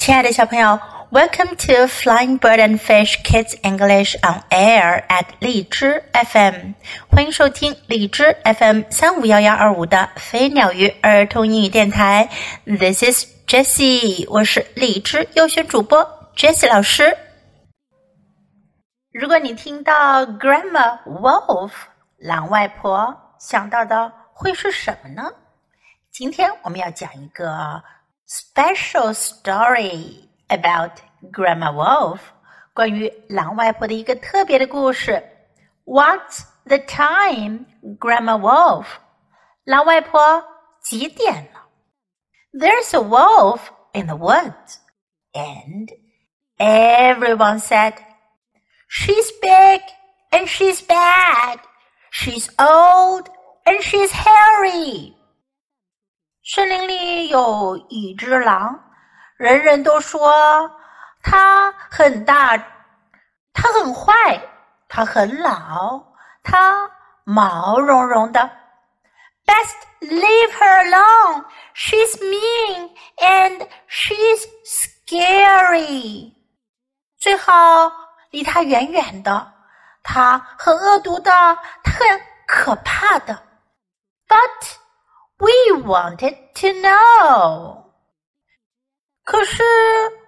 亲爱的小朋友，Welcome to Flying Bird and Fish Kids English on Air at 荔枝 FM，欢迎收听荔枝 FM 三五幺幺二五的飞鸟鱼儿童英语电台。This is Jessie，我是荔枝优选主播 Jessie 老师。如果你听到 Grandma Wolf 狼外婆，想到的会是什么呢？今天我们要讲一个 special story about Grandma Wolf，关于狼外婆的一个特别的故事。What's the time, Grandma Wolf？狼外婆几点了？There's a wolf in the woods, and everyone said, "She's big and she's bad. She's old and she's hairy." 森林里有一只狼，人人都说它很大，它很坏，它很老，它毛茸茸的。Best leave her alone. She's mean and she's scary. 最好离她远远的，她很恶毒的，她很可怕的。But We wanted to know，可是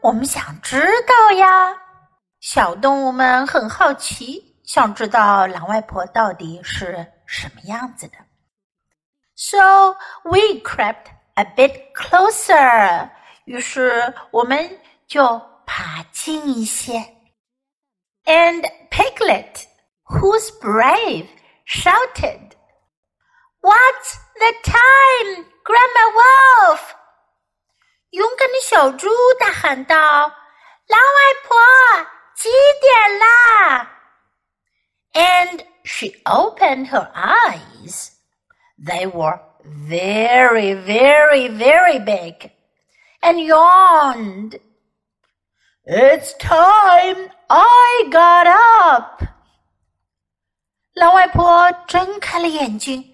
我们想知道呀。小动物们很好奇，想知道狼外婆到底是什么样子的。So we crept a bit closer，于是我们就爬近一些。And Piglet, who's brave, shouted. What's the time, Grandma Wolf？勇敢的小猪大喊道：“狼外婆，几点啦？”And she opened her eyes. They were very, very, very big, and yawned. It's time I got up. 狼外婆睁开了眼睛。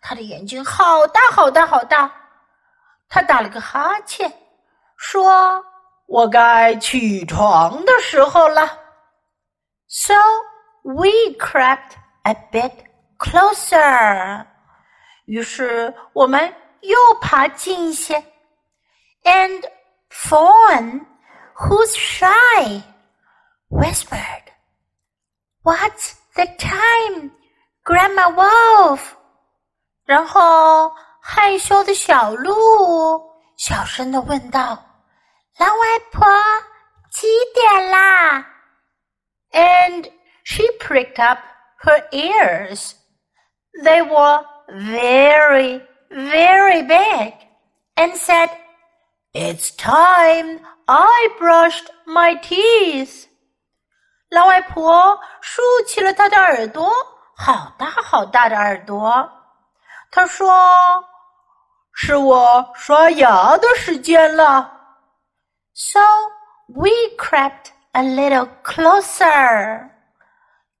他的眼睛好大好大好大，他打了个哈欠，说：“我该起床的时候了。” So we crept a bit closer。于是我们又爬近一些。And Fawn, who's shy, whispered, "What's the time, Grandma Wolf?" 然后，害羞的小鹿小声的问道：“狼外婆，几点啦？” And she pricked up her ears. They were very, very big, and said, "It's time I brushed my teeth." 狼外婆竖起了她的耳朵，好大好大的耳朵。 他说：“是我刷牙的时间了。” So we crept a little closer,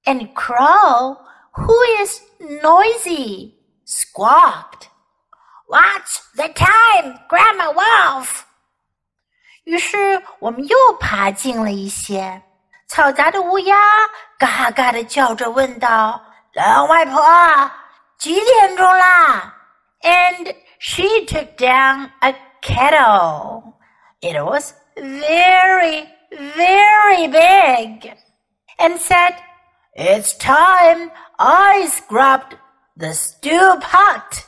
and Crow, who is noisy, squawked, "What's the time, Grandma Wolf?" 于是我们又爬近了一些。嘈杂的乌鸦嘎嘎的叫着问道：“老外婆。” 几点钟啦？And she took down a kettle. It was very, very big, and said, "It's time I scrubbed the stew pot."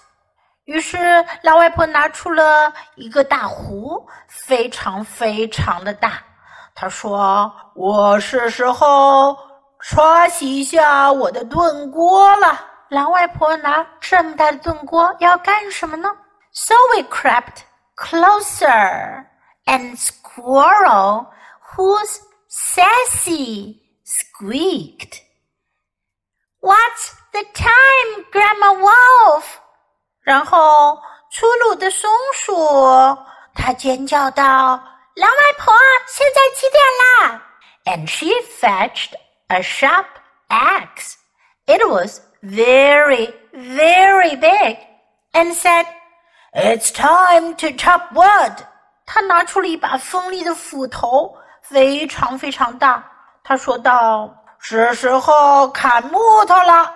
于是老外婆拿出了一个大壶，非常非常的大。她说：“我是时候刷洗一下我的炖锅了。” ”狼外婆拿这么大的炖锅要干什么呢？So we crept closer, and Squirrel, who's sassy, squeaked. What's the time, Grandma Wolf? 然后粗鲁的松鼠，它尖叫道：“狼外婆，现在几点啦？” And she fetched a sharp axe. It was very, very big, and said, It's time to chop wood. 他拿出了一把锋利的斧头，非常非常大。他说道：“是时候砍木头了。”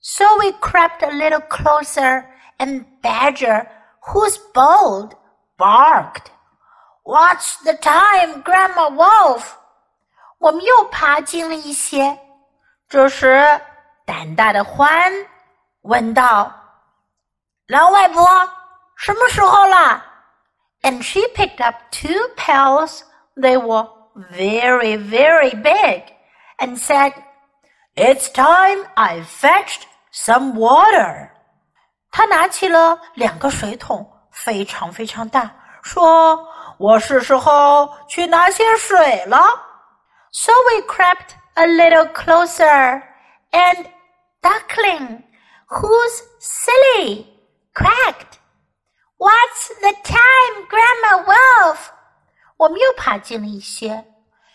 So we crept a little closer, and Badger, who's bold, barked. What's the time, Grandma Wolf? 我们又爬近了一些。 这时，胆大的獾问道：“老外婆，什么时候了？” And she picked up two pails. They were very, very big, and said, "It's time I fetched some water." 她拿起了两个水桶，非常非常大，说：“我是时候去拿些水了。” So we crept a little closer, and Duckling, who's silly, cracked. What's the time, Grandma Wolf? 我们又爬近了一些。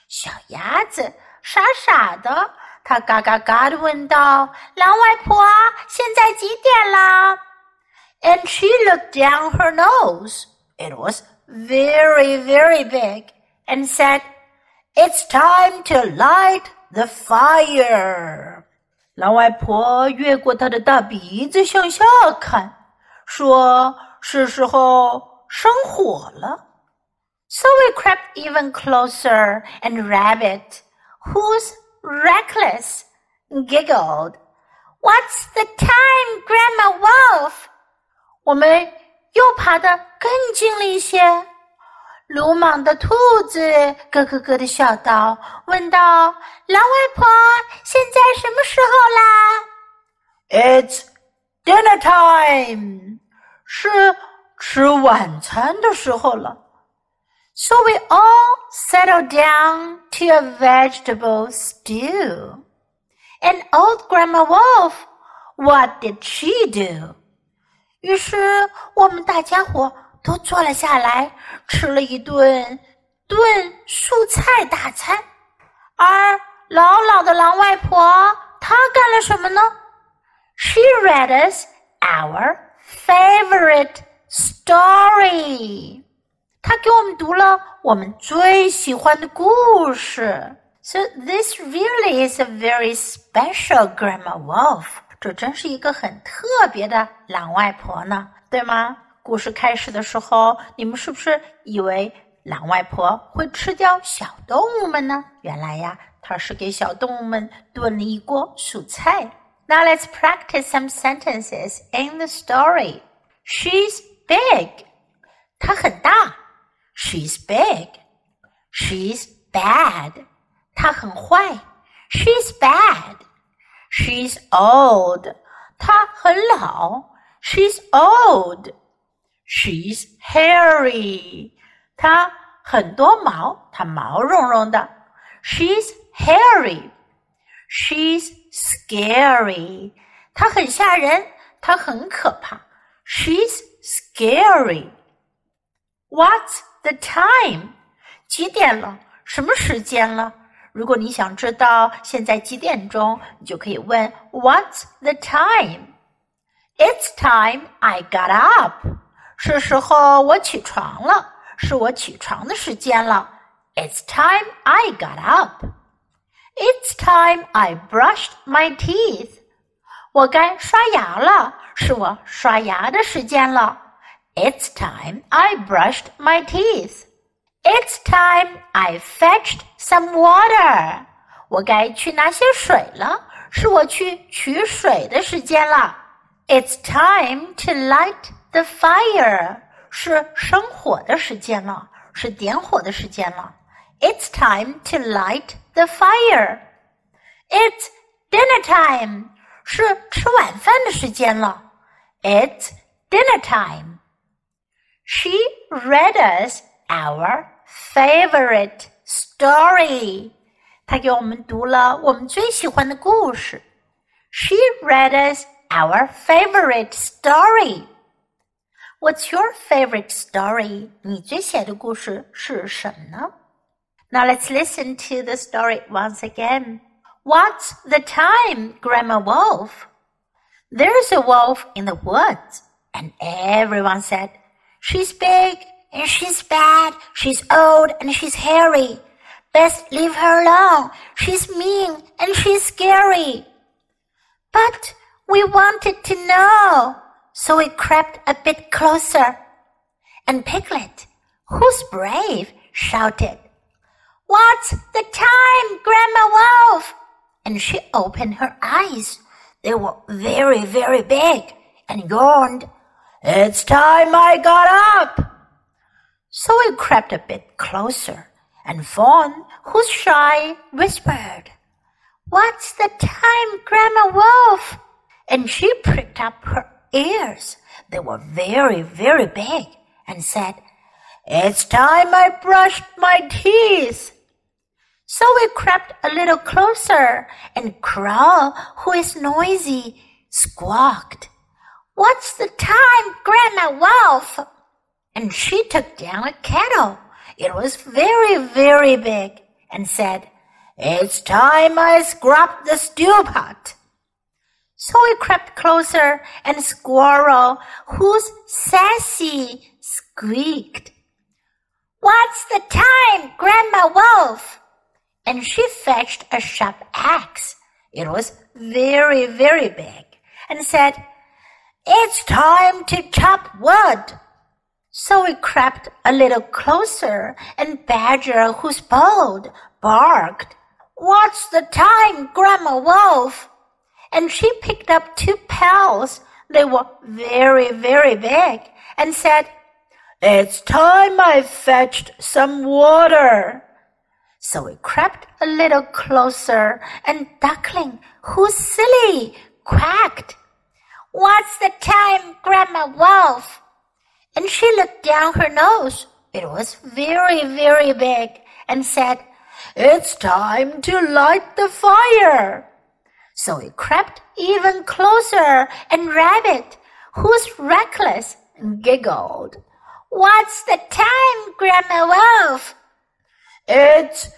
小鸭子傻傻的，它嘎嘎嘎的问道：“狼外婆，现在几点了？” And she looked down her nose. It was very, very big, and said, It's time to light the fire. 狼外婆越过她的大鼻子向下看，说：“是时候生火了。” So we crept even closer, and Rabbit, who's reckless, giggled. What's the time, Grandma Wolf? 我们又爬得更近了一些。 鲁莽的兔子咯咯咯的笑道，问道：“狼外婆，现在什么时候啦？”“It's dinner time，是吃晚餐的时候了。” So we all settled down to a vegetable stew. And old Grandma Wolf, what did she do? 于是我们大家伙都坐了下来，吃了一顿炖蔬菜大餐。而老老的狼外婆她干了什么呢？She read us our favorite story. 她给我们读了我们最喜欢的故事。So this really is a very special Grandma Wolf. 这真是一个很特别的狼外婆呢，对吗？故事开始的时候，你们是不是以为狼外婆会吃掉小动物们呢？原来呀，她是给小动物们炖了一锅蔬菜。Now let's practice some sentences in the story. She's big. 她很大。She's big. She's bad. 她很坏。She's bad. She's old. 她很老。She's old. She's hairy，她很多毛，她毛茸茸的。She's hairy. She's scary，她很吓人，她很可怕。She's scary. What's the time？几点了？什么时间了？如果你想知道现在几点钟，你就可以问 What's the time？It's time I got up. 是时候我起床了，是我起床的时间了。It's time I got up. It's time I brushed my teeth. 我该刷牙了，是我刷牙的时间了。It's time I brushed my teeth. It's time I fetched some water. 我该去拿些水了，是我去取水的时间了。It's time to light The fire 是生火的时间了，是点火的时间了。It's time to light the fire. It's dinner time 是吃晚饭的时间了。It's dinner time. She read us our favorite story. 她给我们读了我们最喜欢的故事。She read us our favorite story. What's your favorite story? 你最喜爱的故事是什么呢？Now let's listen to the story once again. What's the time, Grandma Wolf? There's a wolf in the woods, and everyone said, She's big And she's bad, she's old, and she's hairy. Best leave her alone. She's mean and she's scary. But we wanted to know, so it crept a bit closer. And Piglet, who's brave, shouted, What's the time, Grandma Wolf? And she opened her eyes. They were very, very big and yawned. It's time I got up. So it crept a bit closer, and Fawn, who's shy, whispered, What's the time, Grandma Wolf? And she pricked up her ears. They were very, very big, and said, It's time I brushed my teeth. So we crept a little closer, and Crow, who is noisy, squawked, What's the time, Grandma Wolf? and she took down a kettle. It was very, very big and said, It's time I scrubbed the stew pot. So we crept closer and Squirrel, who's sassy, squeaked, What's the time, Grandma Wolf? And she fetched a sharp axe. It was very, very big and said, It's time to chop wood. So we crept a little closer, and Badger, who's bold, barked, What's the time, Grandma Wolf? And she picked up two pails. They were very, very big, and said, It's time I fetched some water. So we crept a little closer, and Duckling, who's silly, quacked, What's the time, Grandma Wolf? and she looked down her nose. It was very, very big, and said, It's time to light the fire. So we crept even closer, and Rabbit, who's reckless, giggled. What's the time, Grandma Wolf? It's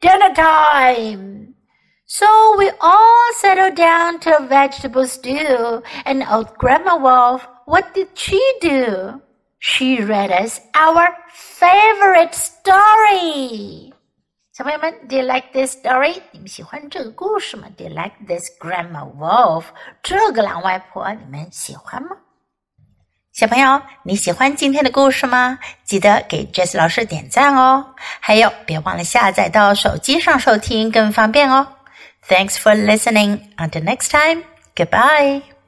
dinner time. So we all settled down to a vegetable stew, and old Grandma Wolf, what did she do? She read us our favorite story. 小朋友们，Do you like this story？你们喜欢这个故事吗？Do you like this Grandma Wolf？这个狼外婆，你们喜欢吗？小朋友，你喜欢今天的故事吗？记得给 Jess 老师点赞哦！还有，别忘了下载到手机上收听，更方便哦。Thanks for listening. Until next time. Goodbye.